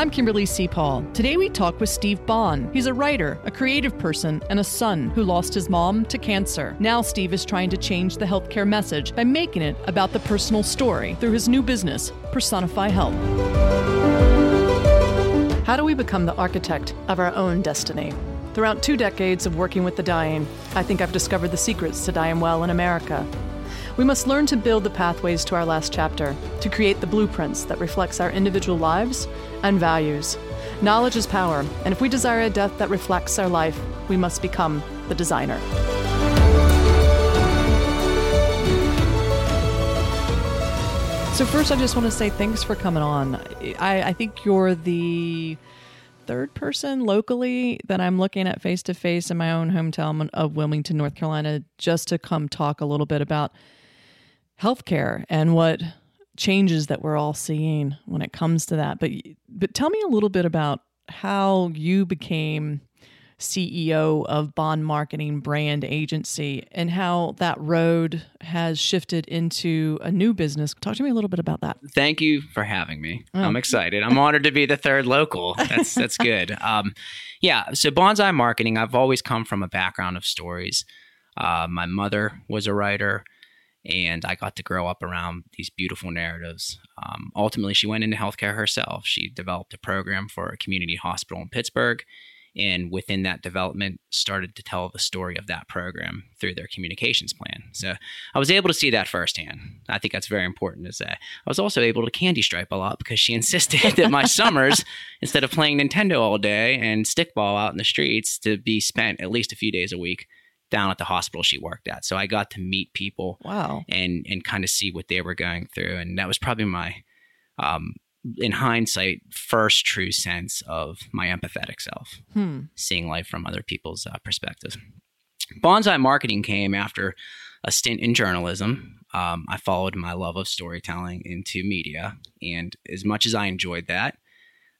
I'm Kimberly C. Paul. Today we talk with Steve Bond. He's a writer, a creative person, and a son who lost his mom to cancer. Now Steve is trying to change the healthcare message by making it about the personal story through his new business, Personify Health. How do we become the architect of our own destiny? Throughout two decades of working with the dying, I think I've discovered the secrets to dying well in America. We must learn to build the pathways to our last chapter, to create the blueprints that reflects our individual lives and values. Knowledge is power, and if we desire a death that reflects our life, we must become the designer. So first, I just want to say thanks for coming on. I, I think you're the third person locally that I'm looking at face to face in my own hometown of Wilmington, North Carolina, just to come talk a little bit about healthcare and what changes that we're all seeing when it comes to that. But but tell me a little bit about how you became CEO of Bond Marketing Brand Agency and how that road has shifted into a new business. Talk to me a little bit about that. Thank you for having me. Oh. I'm excited. I'm honored to be the third local. That's that's good. Um, yeah. So Bonseye Marketing. I've always come from a background of stories. Uh, my mother was a writer and I got to grow up around these beautiful narratives. Um, ultimately, she went into healthcare herself. She developed a program for a community hospital in Pittsburgh, and within that development, started to tell the story of that program through their communications plan. So I was able to see that firsthand. I think that's very important to say. I was also able to candy stripe a lot because she insisted that my summers, instead of playing Nintendo all day and stickball out in the streets, to be spent at least a few days a week down at the hospital she worked at. So I got to meet people. Wow. And and kind of see what they were going through, and that was probably my, um, in hindsight, first true sense of my empathetic self, hmm. seeing life from other people's uh, perspectives. Bonseye marketing came after a stint in journalism. Um, I followed my love of storytelling into media, and as much as I enjoyed that,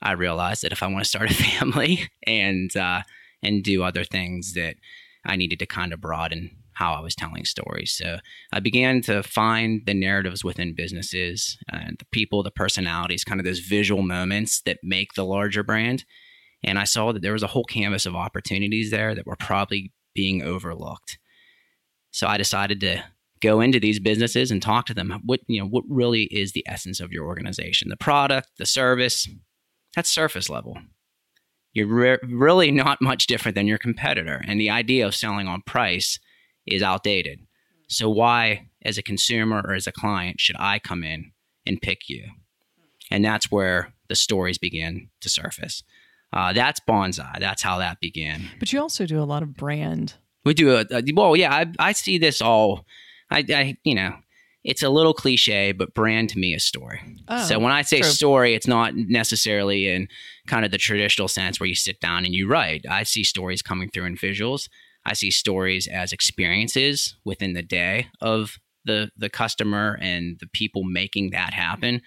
I realized that if I want to start a family and uh, and do other things that I needed to kind of broaden how I was telling stories. So I began to find the narratives within businesses and the people, the personalities, kind of those visual moments that make the larger brand. And I saw that there was a whole canvas of opportunities there that were probably being overlooked. So I decided to go into these businesses and talk to them. What you know, what really is the essence of your organization? The product, the service, that's surface level you're re- really not much different than your competitor. And the idea of selling on price is outdated. So, why, as a consumer or as a client, should I come in and pick you? And that's where the stories begin to surface. Uh, that's Bonseye. That's how that began. But you also do a lot of brand. We do a, a well, yeah. I, I see this all. I, I, you know, it's a little cliche, but brand to me is story. Oh, so when I say true. story, it's not necessarily in kind of the traditional sense where you sit down and you write. I see stories coming through in visuals. I see stories as experiences within the day of the the customer and the people making that happen.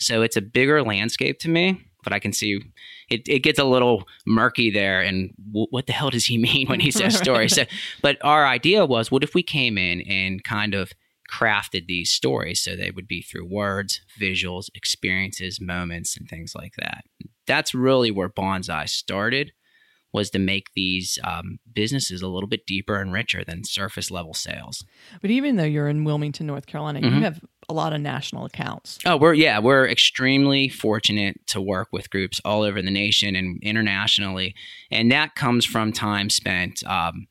So it's a bigger landscape to me, but I can see it, it gets a little murky there. And w- what the hell does he mean when he says story? so, but our idea was, what if we came in and kind of crafted these stories so they would be through words, visuals, experiences, moments, and things like that. That's really where Bonseye started was to make these um, businesses a little bit deeper and richer than surface level sales. But even though you're in Wilmington, North Carolina, mm-hmm. you have a lot of national accounts. Oh, we're yeah, we're extremely fortunate to work with groups all over the nation and internationally, and that comes from time spent. Um,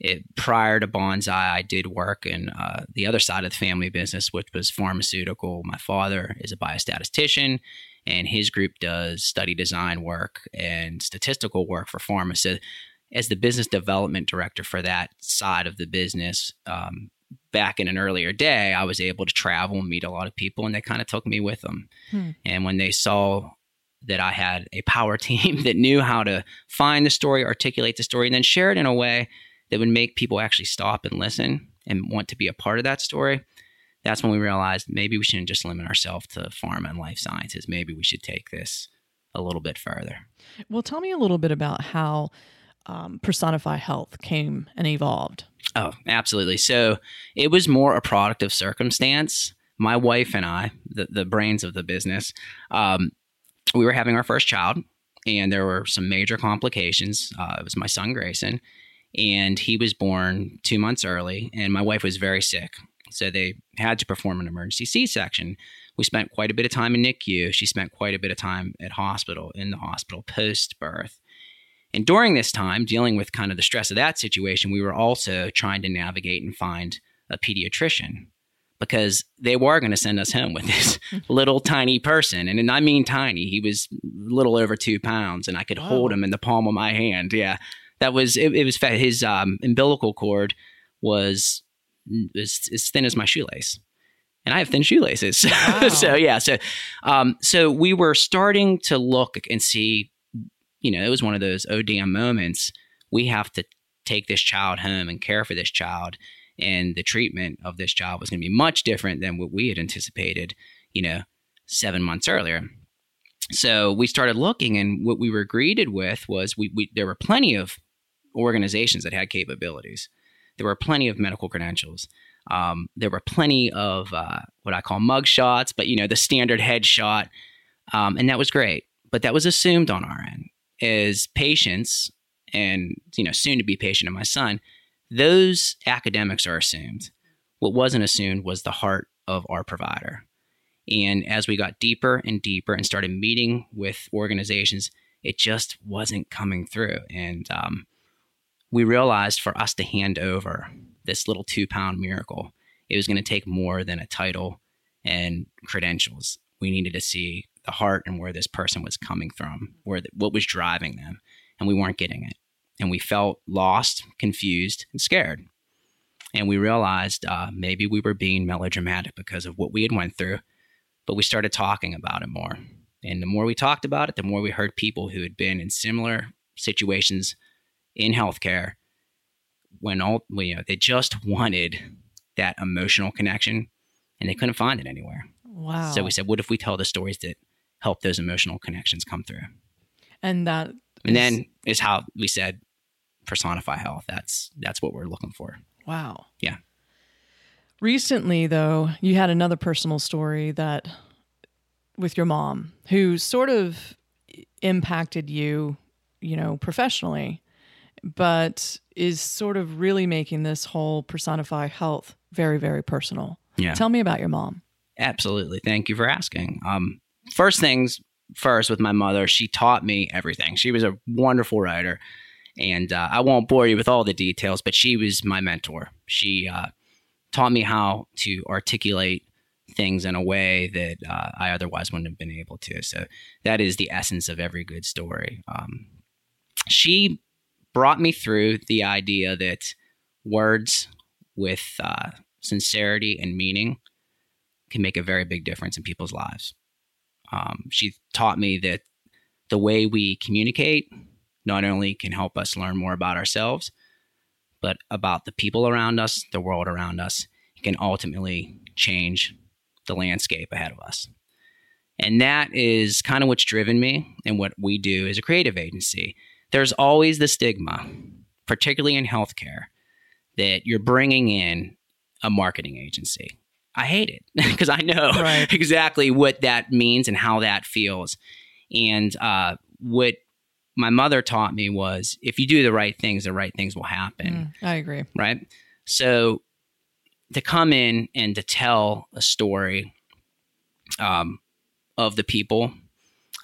it, prior to Bonseye, I did work in uh, the other side of the family business, which was pharmaceutical. My father is a biostatistician, and his group does study design work and statistical work for pharma. So, as the business development director for that side of the business, um, back in an earlier day, I was able to travel and meet a lot of people, and they kind of took me with them. Hmm. And when they saw that I had a power team that knew how to find the story, articulate the story, and then share it in a way that would make people actually stop and listen and want to be a part of that story, that's when we realized maybe we shouldn't just limit ourselves to pharma and life sciences. Maybe we should take this a little bit further. Well, tell me a little bit about how um, Personify Health came and evolved. Oh, absolutely. So it was more a product of circumstance. My wife and I, the, the brains of the business, um, we were having our first child, and there were some major complications. Uh, it was my son Grayson, and he was born two months early, and my wife was very sick, so they had to perform an emergency C-section. We spent quite a bit of time in NICU. She spent quite a bit of time at hospital in the hospital post birth. And during this time, dealing with kind of the stress of that situation, we were also trying to navigate and find a pediatrician because they were going to send us home with this little tiny person. And, and I mean tiny. He was a little over two pounds, and I could wow. hold him in the palm of my hand. Yeah. That was, it, it was fat. His um, umbilical cord was as, as thin as my shoelace and I have thin shoelaces. Wow. so yeah, so um, so we were starting to look and see you know, it was one of those oh damn moments. We have to take this child home and care for this child. And the treatment of this child was going to be much different than what we had anticipated, you know, seven months earlier. So we started looking, and what we were greeted with was we, we there were plenty of organizations that had capabilities. There were plenty of medical credentials. Um, there were plenty of uh, what I call mug shots, but you know the standard headshot, um, and that was great. But that was assumed on our end as patients and you know soon to be patient of my son those academics are assumed what wasn't assumed was the heart of our provider and as we got deeper and deeper and started meeting with organizations it just wasn't coming through and um, we realized for us to hand over this little two pound miracle it was going to take more than a title and credentials we needed to see the heart and where this person was coming from, where the, what was driving them, and we weren't getting it, and we felt lost, confused, and scared. And we realized uh, maybe we were being melodramatic because of what we had went through, but we started talking about it more. And the more we talked about it, the more we heard people who had been in similar situations in healthcare when all you know they just wanted that emotional connection and they couldn't find it anywhere. Wow. So we said, what if we tell the stories that help those emotional connections come through. And that and then is how we said personify health. That's that's what we're looking for. Wow. Yeah. Recently though, you had another personal story that with your mom who sort of impacted you, you know, professionally, but is sort of really making this whole personify health very, very personal. Yeah. Tell me about your mom. Absolutely. Thank you for asking. Um, first things first with my mother, she taught me everything. She was a wonderful writer. And uh, I won't bore you with all the details, but she was my mentor. She uh, taught me how to articulate things in a way that uh, I otherwise wouldn't have been able to. So that is the essence of every good story. Um, she brought me through the idea that words with uh, sincerity and meaning can make a very big difference in people's lives. Um, she taught me that the way we communicate not only can help us learn more about ourselves, but about the people around us, the world around us. Can ultimately change the landscape ahead of us. And that is kind of what's driven me and what we do as a creative agency. There's always the stigma, particularly in healthcare, that you're bringing in a marketing agency. I hate it because I know right. exactly what that means and how that feels. And uh, what my mother taught me was if you do the right things, the right things will happen. Mm, I agree. Right. So to come in and to tell a story um, of the people,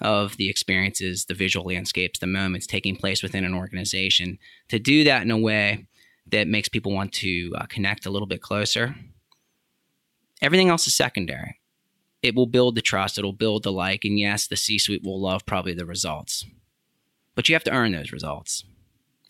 of the experiences, the visual landscapes, the moments taking place within an organization, to do that in a way that makes people want to uh, connect a little bit closer Everything else is secondary. It will build the trust, it'll build the like, and yes, the C suite will love probably the results. But you have to earn those results.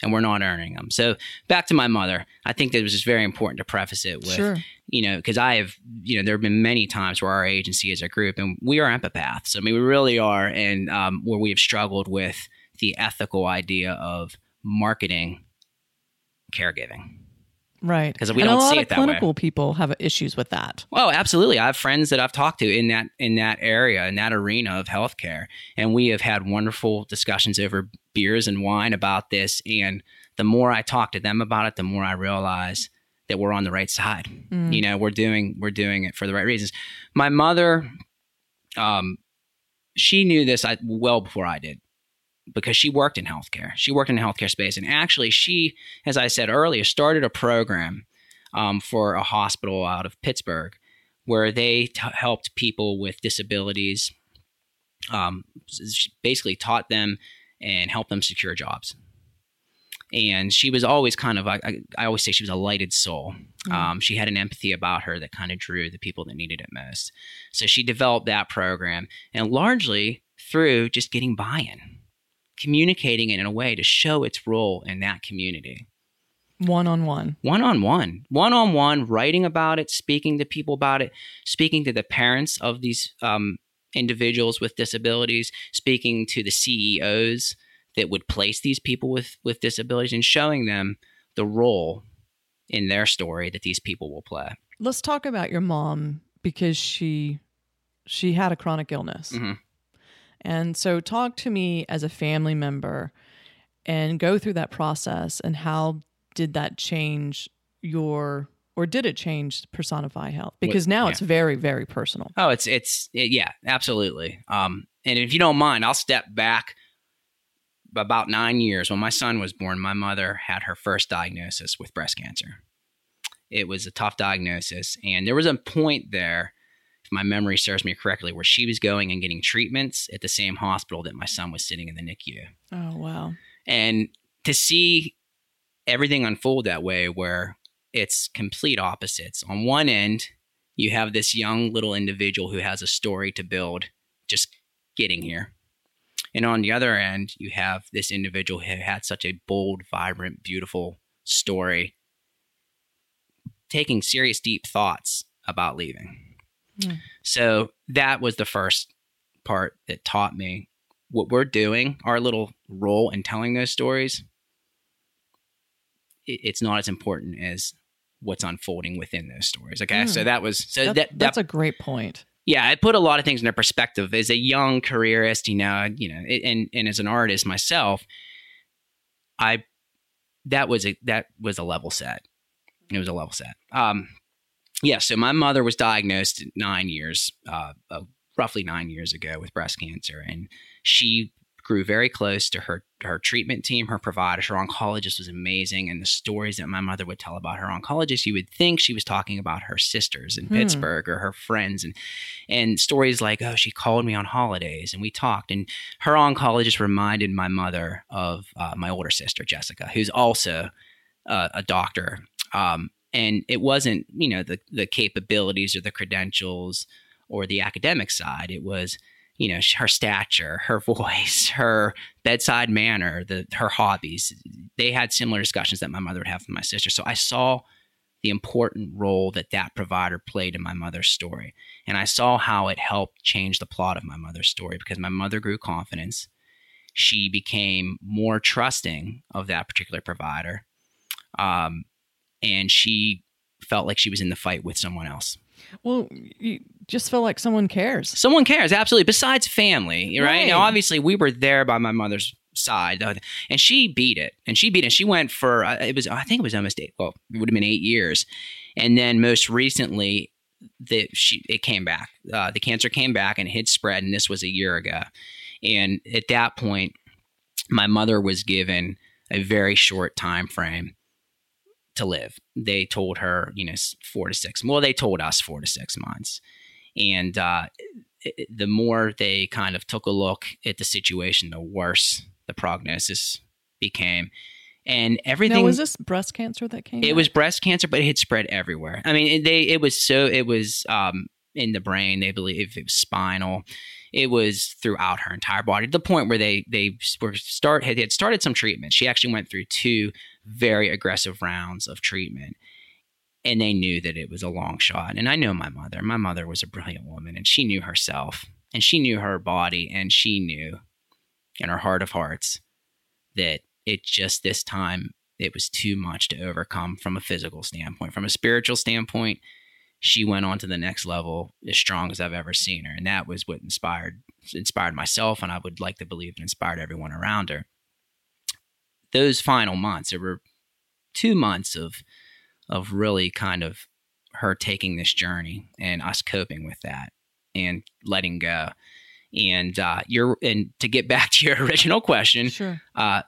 And we're not earning them. So back to my mother, I think that it was just very important to preface it with, sure. you know, because I have, you know, there have been many times where our agency as a group, and we are empaths. I mean, we really are, and um, where we have struggled with the ethical idea of marketing caregiving. Right. Because we and don't see it that way. A lot of clinical people have issues with that. Oh, absolutely. I have friends that I've talked to in that in that area, in that arena of healthcare. And we have had wonderful discussions over beers and wine about this. And the more I talk to them about it, the more I realize that we're on the right side. Mm. You know, we're doing we're doing it for the right reasons. My mother, um, she knew this I, well before I did because she worked in healthcare. She worked in the healthcare space. And actually, she, as I said earlier, started a program um, for a hospital out of Pittsburgh where they t- helped people with disabilities, um, basically taught them and helped them secure jobs. And she was always kind of, I, I always say she was a lighted soul. Mm. Um, she had an empathy about her that kind of drew the people that needed it most. So she developed that program and largely through just getting buy in, communicating it in a way to show its role in that community. One on one. One on one. One on one, writing about it, speaking to people about it, speaking to the parents of these um, individuals with disabilities, speaking to the CEOs that would place these people with, with disabilities and showing them the role in their story that these people will play. Let's talk about your mom because she she had a chronic illness. Mm-hmm. And so talk to me as a family member and go through that process and how did that change your or did it change personify health? Because now yeah. it's very very personal. Oh it's it's it, yeah absolutely. Um and if you don't mind i'll step back about nine years. When my son was born my mother had her first diagnosis with breast cancer. It was a tough diagnosis and there was a point there if my memory serves me correctly where she was going and getting treatments at the same hospital that my son was sitting in the nicu oh wow and to see everything unfold that way where it's complete opposites. On one end, you have this young little individual who has a story to build just getting here. And on the other end, you have this individual who had such a bold, vibrant, beautiful story, taking serious, deep thoughts about leaving. Mm. So that was the first part that taught me what we're doing, our little role in telling those stories it's not as important as what's unfolding within those stories. Okay, mm. so that was so that, that, that's a great point. Yeah, it put a lot of things into perspective. As a young careerist, you know, you know, and and as an artist myself, I that was a that was a level set. It was a level set. Um, yeah. So my mother was diagnosed nine years, uh, uh, roughly nine years ago, with breast cancer, and she grew very close to her her treatment team, her providers, her oncologist was amazing, and the stories that my mother would tell about her oncologist, you would think she was talking about her sisters in hmm. Pittsburgh or her friends, and and stories like, oh, she called me on holidays and we talked, and her oncologist reminded my mother of uh, my older sister Jessica, who's also uh, a doctor, um, and it wasn't you know the the capabilities or the credentials or the academic side, it was you know her stature her voice her bedside manner the her hobbies. They had similar discussions that my mother would have with my sister. So i saw the important role that that provider played in my mother's story. And i saw how it helped change the plot of my mother's story because my mother grew confidence. She became more trusting of that particular provider. Um, and she felt like she was in the fight with someone else well, you just feel like someone cares. Someone cares, absolutely. Besides family, right? right. Now, obviously, we were there by my mother's side, uh, and she beat it. And she beat it. She went for uh, it was I think it was almost eight. Well, it would have been eight years, and then most recently, the she it came back. Uh, the cancer came back and it had spread, and this was a year ago. And at that point, my mother was given a very short time frame to live. They told her, you know, four to six. Well, they told us four to six months, and uh, it, the more they kind of took a look at the situation, the worse the prognosis became. And everything now, was this breast cancer that came. It was breast cancer, but it had spread everywhere. I mean, they it was so it was um, in the brain. They believe it was spinal. It was throughout her entire body the point where they they were start had, had started some treatment. She actually went through two very aggressive rounds of treatment. And they knew that it was a long shot. And I know my mother. My mother was a brilliant woman and she knew herself and she knew her body and she knew in her heart of hearts that it just this time it was too much to overcome from a physical standpoint. From a spiritual standpoint, she went on to the next level as strong as I've ever seen her. And that was what inspired inspired myself and I would like to believe it inspired everyone around her those final months, there were two months of of really kind of her taking this journey and us coping with that and letting go. And uh, you're and to get back to your original question, Sure. uh,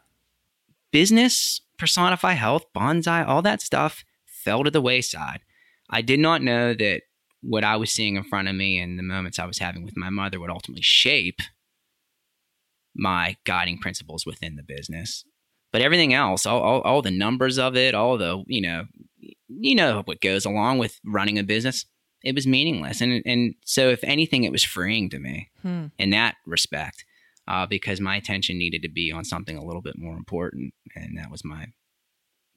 business, personify health, Bonseye, all that stuff fell to the wayside. I did not know that what I was seeing in front of me and the moments I was having with my mother would ultimately shape my guiding principles within the business. But everything else, all, all, all the numbers of it, all the, you know, you know what goes along with running a business, it was meaningless. And, and so, if anything, it was freeing to me Hmm. in that respect uh, because my attention needed to be on something a little bit more important, and that was my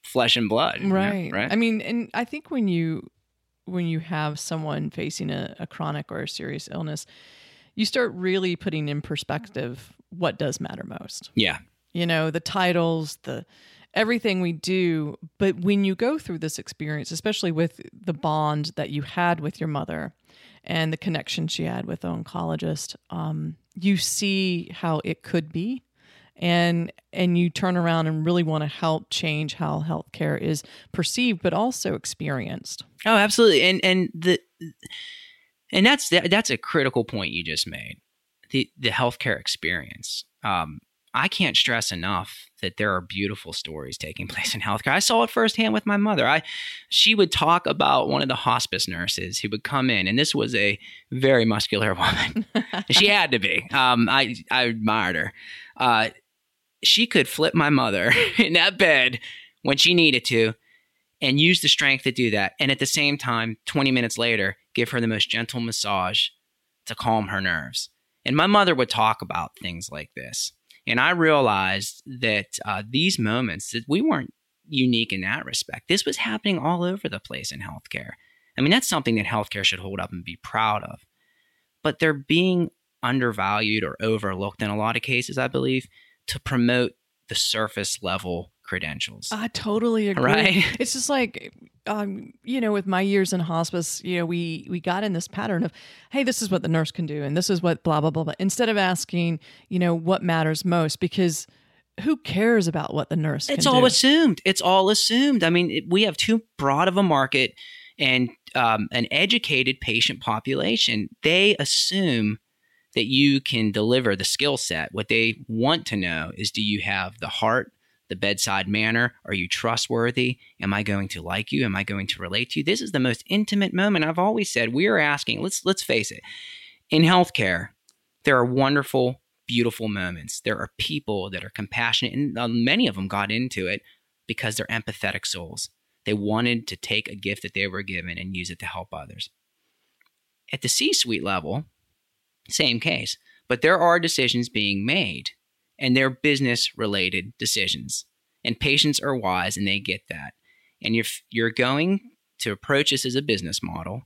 flesh and blood. you know, Right. right. I mean, and I think when you when you have someone facing a, a chronic or a serious illness, you start really putting in perspective what does matter most. yeah. You know the titles the everything we do but when you go through this experience especially with the bond that you had with your mother and the connection she had with the oncologist um, you see how it could be and and you turn around and really want to help change how healthcare is perceived but also experienced Oh, absolutely. And and the and that's that's a critical point you just made. The the healthcare experience. Um, I can't stress enough that there are beautiful stories taking place in healthcare. I saw it firsthand with my mother. I she would talk about one of the hospice nurses who would come in, and this was a very muscular woman. she had to be. Um, I I admired her. Uh, she could flip my mother in that bed when she needed to, and use the strength to do that. And at the same time, 20 minutes later, give her the most gentle massage to calm her nerves. And my mother would talk about things like this. And I realized that uh, these moments, that we weren't unique in that respect. This was happening all over the place in healthcare. I mean, that's something that healthcare should hold up and be proud of. But they're being undervalued or overlooked in a lot of cases, I believe, to promote the surface level credentials. I totally agree. Right? It's just like, um, you know, with my years in hospice, you know, we we got in this pattern of, hey, this is what the nurse can do, and this is what blah blah blah blah. Instead of asking, you know, what matters most, because who cares about what the nurse? It's all do? assumed. It's all assumed. I mean, it, we have too broad of a market and um, an educated patient population. They assume that you can deliver the skill set. What they want to know is do you have the heart, the bedside manner? Are you trustworthy? Am I going to like you? Am I going to relate to you? This is the most intimate moment. I've always said we are asking, let's let's face it. In healthcare, there are wonderful, beautiful moments. There are people that are compassionate, and uh, many of them got into it because they're empathetic souls. They wanted to take a gift that they were given and use it to help others. At the C suite level, same case, but there are decisions being made, and they're business related decisions. And patients are wise and they get that. And if you're going to approach this as a business model,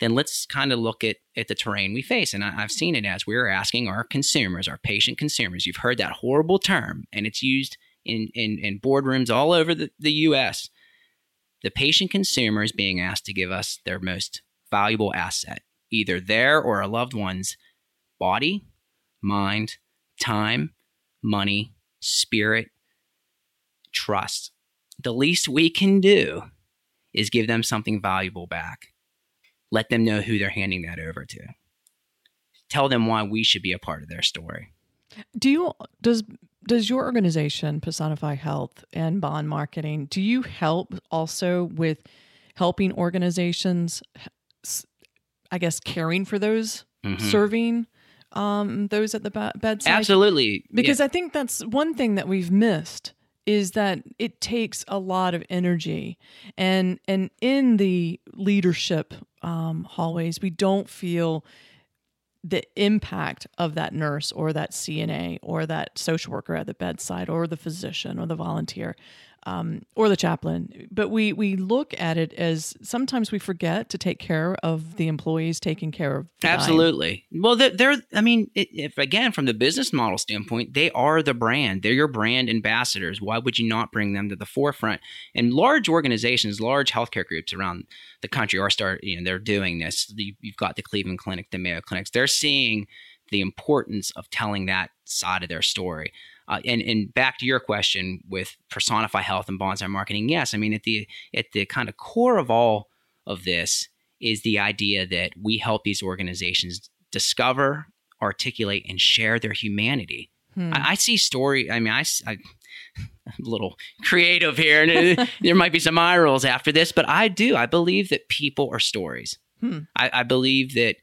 then let's kind of look at, at the terrain we face. And I, I've seen it as we're asking our consumers, our patient consumers. You've heard that horrible term, and it's used in, in, in boardrooms all over the, the US. The patient consumer is being asked to give us their most valuable asset, either their or a loved one's body, mind, time, money, spirit, trust. The least we can do is give them something valuable back. Let them know who they're handing that over to. Tell them why we should be a part of their story. Do you does does your organization Personify Health and Bond Marketing? Do you help also with helping organizations? I guess caring for those Mhm. serving um, those at the be- bedside. Absolutely. because I think that's one thing that we've missed is that it takes a lot of energy and and in the leadership um, hallways we don't feel the impact of that nurse or that CNA or that social worker at the bedside or the physician or the volunteer um, or the chaplain. But we we look at it as sometimes we forget to take care of the employees taking care of the dying. Absolutely. Well, they're, they're I mean, if again, from the business model standpoint, they are the brand. They're your brand ambassadors. Why would you not bring them to the forefront? And large organizations, large healthcare groups around the country are start, you know, they're doing this. You- You've got the Cleveland Clinic, the Mayo Clinics. They're seeing the importance of telling that side of their story. Uh, and and back to your question with personify health and Bonseye marketing, yes, I mean at the at the kind of core of all of this is the idea that we help these organizations discover, articulate and share their humanity. Hmm. I, I, see story. I mean, I, I I'm a little creative here, and there might be some eye rolls after this, but I do. I believe that people are stories. Hmm. I, I believe that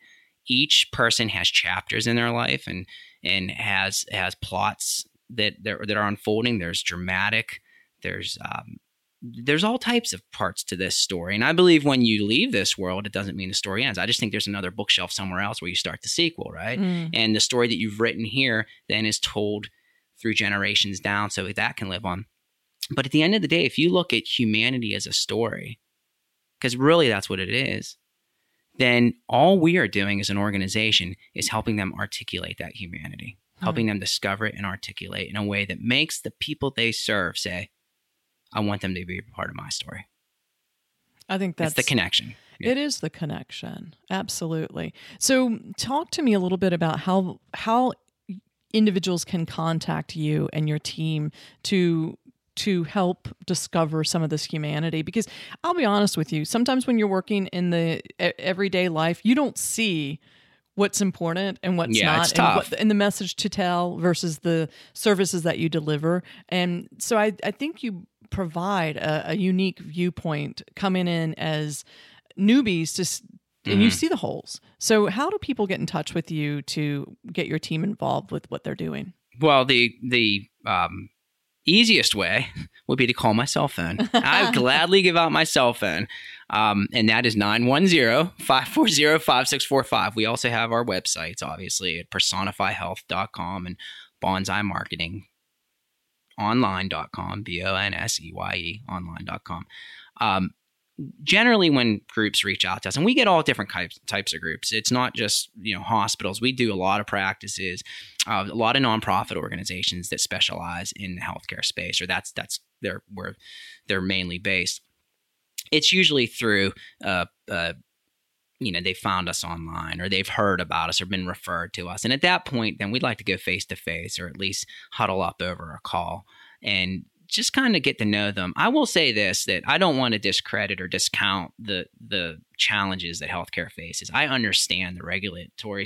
each person has chapters in their life and and has has plots that that, that are unfolding. There's dramatic. There's um, there's all types of parts to this story. And I believe when you leave this world, it doesn't mean the story ends. I just think there's another bookshelf somewhere else where you start the sequel, right? Mm. And the story that you've written here then is told through generations down so that can live on. But at the end of the day, if you look at humanity as a story, because really that's what it is, then all we are doing as an organization is helping them articulate that humanity, hmm. helping them discover it and articulate in a way that makes the people they serve say, I want them to be a part of my story. I think that's it's the connection. Yeah. It is the connection. Absolutely. So talk to me a little bit about how how individuals can contact you and your team to to help discover some of this humanity because I'll be honest with you sometimes when you're working in the everyday life you don't see what's important and what's yeah, not and, what, and the message to tell versus the services that you deliver and so I, I think you provide a, a unique viewpoint coming in as newbies to and mm-hmm. you see the holes. So how do people get in touch with you to get your team involved with what they're doing? Well, the the um, easiest way would be to call my cell phone. I would gladly give out my cell phone. Um, and that is 910-540-5645. We also have our websites, obviously, at personifyhealth.com and Bonseye marketing online.com, B O N S E Y E, online.com. Um, generally, when groups reach out to us, and we get all different types, types of groups, it's not just you know hospitals. We do a lot of practices, uh, a lot of nonprofit organizations that specialize in the healthcare space, or that's that's their where they're mainly based. It's usually through uh, uh, you know they found us online or they've heard about us or been referred to us and at that point then we'd like to go face to face or at least huddle up over a call and just kind of get to know them i will say this that i don't want to discredit or discount the the challenges that healthcare faces i understand the regulatory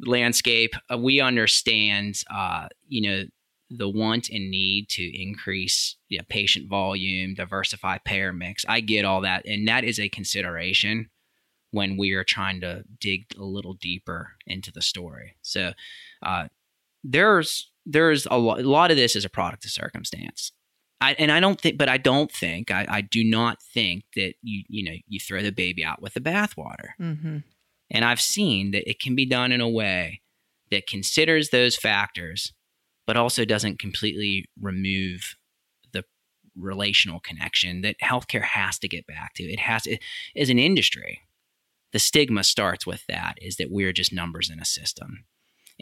landscape uh, we understand uh, you know the want and need to increase yeah, patient volume, diversify payer mix. I get all that. And that is a consideration when we are trying to dig a little deeper into the story. So uh, there's there's a, lo- a lot of this is a product of circumstance. I, and I don't think, but I don't think, I, I do not think that you you know you throw the baby out with the bathwater. Mm-hmm. And I've seen that it can be done in a way that considers those factors, but also doesn't completely remove the relational connection that healthcare has to get back to. It has to, as an industry, the stigma starts with that is that we're just numbers in a system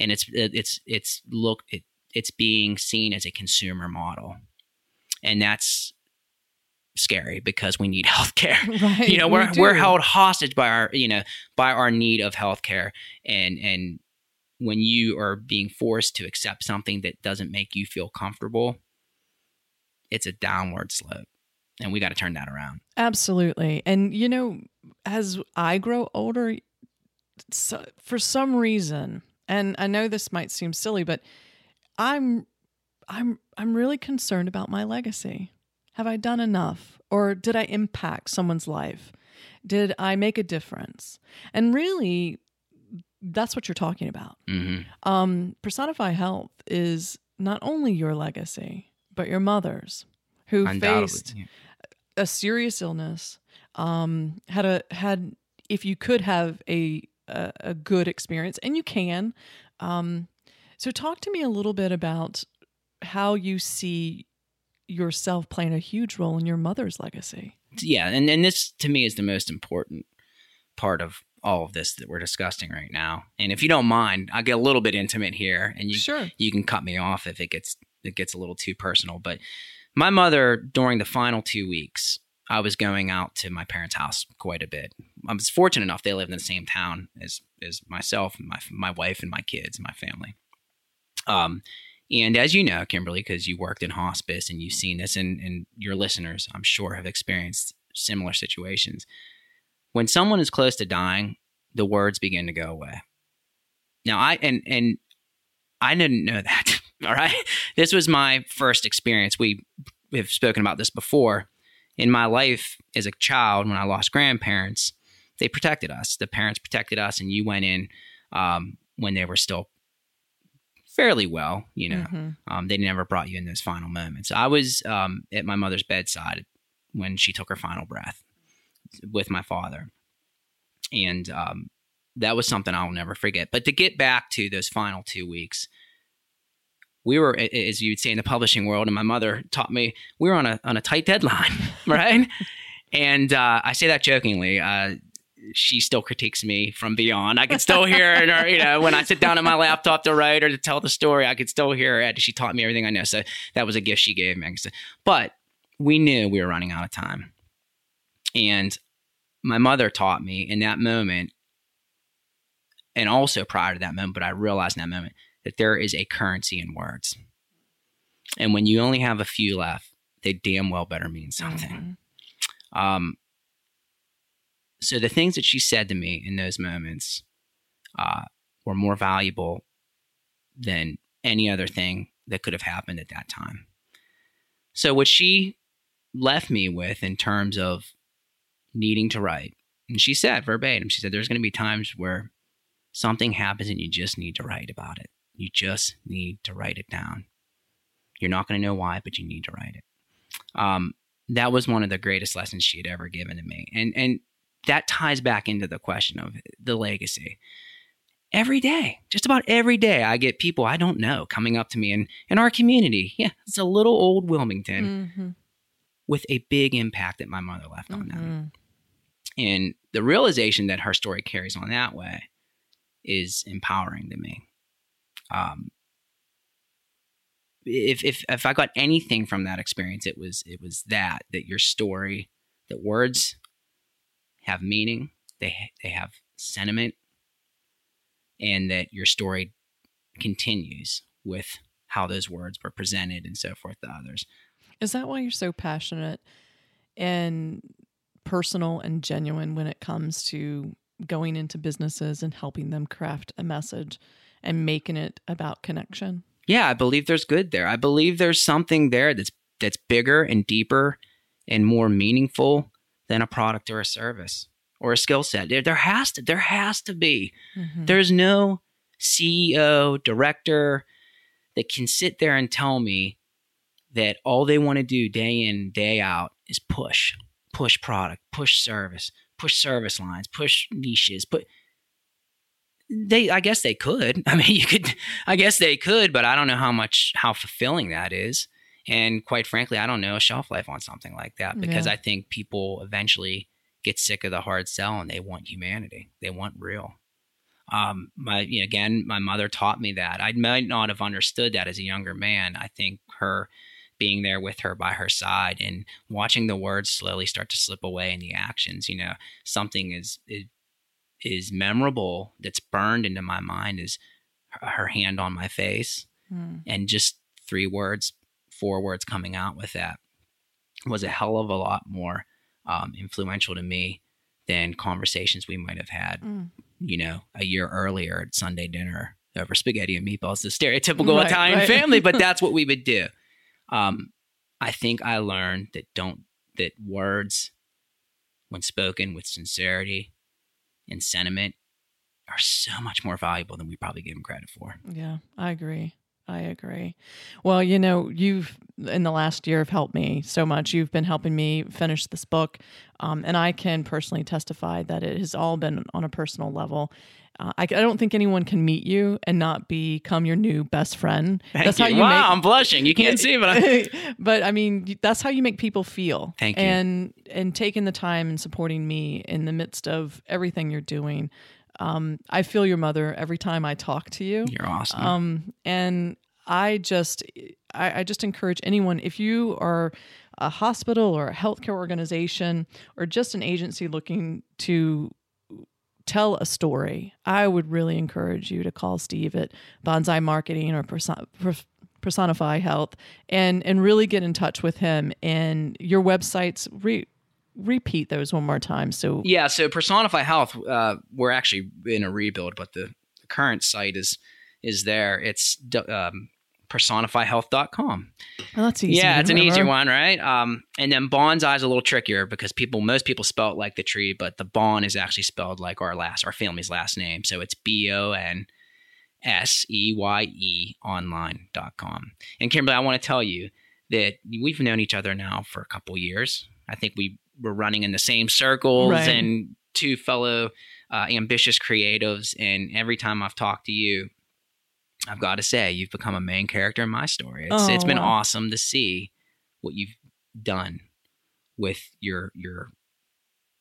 and it's it's it's look it, it's being seen as a consumer model and that's scary because we need healthcare. Right, you know, we're we are held hostage by our, you know, by our need of healthcare and and when you are being forced to accept something that doesn't make you feel comfortable, it's a downward slope and we got to turn that around. Absolutely. And you know, as I grow older, so for some reason, and I know this might seem silly, but I'm I'm I'm really concerned about my legacy. Have I done enough or did I impact someone's life? Did I make a difference? And really that's what you're talking about. Mm-hmm. Um, Personify Health is not only your legacy, but your mother's who faced yeah a serious illness, um, had a had if you could have a a, a good experience, and you can. Um, so, talk to me a little bit about how you see yourself playing a huge role in your mother's legacy. Yeah, and and this to me is the most important part of all of this that we're discussing right now. And if you don't mind, I'll get a little bit intimate here, and you sure. you can cut me off if it gets it gets a little too personal. But my mother, during the final two weeks, I was going out to my parents' house quite a bit. I was fortunate enough; they lived in the same town as as myself, and my my wife, and my kids, and my family. Um, and as you know, Kimberly, because you worked in hospice and you've seen this, and, and your listeners, I'm sure, have experienced similar situations. When someone is close to dying, the words begin to go away. now I and and I didn't know that. All right, this was my first experience. We have spoken about this before. In my life as a child, when I lost grandparents, they protected us. The parents protected us, and you went in um, when they were still fairly well. You know, Mhm. um, they never brought you in those final moments. I was um, at my mother's bedside when she took her final breath with my father, and um, that was something I'll never forget. But to get back to those final two weeks, we were, as you'd say in the publishing world, and my mother taught me, we were on a on a tight deadline, right? and uh, I say that jokingly. Uh, she still critiques me from beyond. I can still hear it, or you know, when I sit down at my laptop to write or to tell the story, I could still hear it. She taught me everything I know, so that was a gift she gave me. But we knew we were running out of time, and my mother taught me in that moment, and also prior to that moment, but I realized in that moment that there is a currency in words, and when you only have a few left, they damn well better mean something. Mhm. Um, so the things that she said to me in those moments uh, were more valuable than any other thing that could have happened at that time. So what she left me with in terms of needing to write, and she said verbatim, she said, "There's going to be times where something happens and you just need to write about it. You just need to write it down. You're not going to know why, but you need to write it." Um, that was one of the greatest lessons she had ever given to me. And and that ties back into the question of the legacy. Every day, just about every day, I get people I don't know coming up to me in, in our community. Yeah, it's a little old Wilmington Mhm. with a big impact that my mother left on them. Mhm. And the realization that her story carries on that way is empowering to me. Um, if, if if I got anything from that experience, it was it was that that your story, that words have meaning, they they have sentiment, and that your story continues with how those words were presented and so forth to others. Is that why you're so passionate and personal and genuine when it comes to going into businesses and helping them craft a message and making it about connection? yeah, I believe there's good there. I believe there's something there that's that's bigger and deeper and more meaningful than a product or a service or a skill set. There, there has to there has to be. Mhm. There's no CEO, director that can sit there and tell me that all they want to do day in, day out is push, push product, push service, push service lines, push niches, put they I guess they could. I mean, you could I guess they could, but I don't know how much how fulfilling that is. And quite frankly, I don't know a shelf life on something like that because Yeah. I think people eventually get sick of the hard sell and they want humanity. They want real. Um, my you know, again, my mother taught me that. I might not have understood that as a younger man. I think her being there with her by her side and watching the words slowly start to slip away in the actions. You know, something is is, is memorable that's burned into my mind is her, her hand on my face Mm. and just three words, four words coming out with that was a hell of a lot more um, influential to me than conversations we might have had, Mm. you know, a year earlier at Sunday dinner over spaghetti and meatballs, the stereotypical Right, Italian right. family, but that's what we would do. Um, I think I learned that don't that words, when spoken with sincerity and sentiment, are so much more valuable than we probably give them credit for. Yeah, I agree. I agree. Well, you know, you've in the last year have helped me so much. You've been helping me finish this book, um, and I can personally testify that it has all been on a personal level. Uh, I, I don't think anyone can meet you and not become your new best friend. Thank that's you. how you wow, make. I'm blushing. You can't see, but I, but I mean, that's how you make people feel. Thank you. And and taking the time and supporting me in the midst of everything you're doing. Um, I feel your mother every time I talk to you. you're awesome. Um, and I just, I, I just encourage anyone if you are a hospital or a healthcare organization or just an agency looking to tell a story, I would really encourage you to call Steve at Bonseye Marketing or Person- Personify Health and and really get in touch with him. And your websites, re- repeat those one more time. So yeah, so Personify Health, uh, we're actually in a rebuild, but the, the current site is is there. It's um, personifyhealth.com. Well, that's easy. Yeah, it's an easy one, right? Um, and then Bonseye is a little trickier because people, most people spell it like the tree, but the bond is actually spelled like our last, our family's last name. So it's B O N S E Y E online.com. And Kimberly, I want to tell you that we've known each other now for a couple years. I think we were running in the same circles Right. and two fellow uh, ambitious creatives. And every time I've talked to you, I've got to say, you've become a main character in my story. It's, Oh, it's been wow. awesome to see what you've done with your your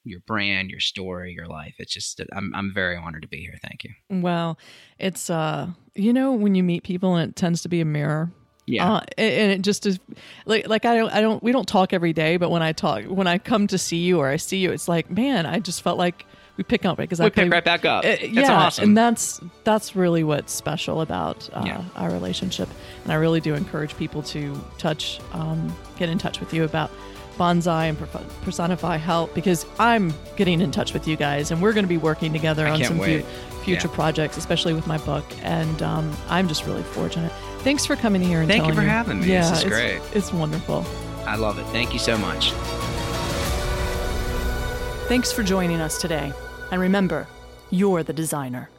your brand, your story, your life. It's just I'm I'm very honored to be here. Thank you. Well, it's uh, you know, when you meet people and it tends to be a mirror. Yeah. Uh, and it just is like like I don't I don't we don't talk every day, but when I talk when I come to see you or I see you, it's like man, I just felt like we pick up because I we pick play- right back up. Uh, yeah, awesome. and that's that's really what's special about uh, Yeah. our relationship. And I really do encourage people to touch, um, get in touch with you about Bonseye and personify help because I'm getting in touch with you guys, and we're going to be working together I on some fu- future Yeah. projects, especially with my book. And um, I'm just really fortunate. Thanks for coming here and Thank you for having me. This Yeah, is it's- great. It's wonderful. I love it. Thank you so much. Thanks for joining us today. And remember, you're the designer.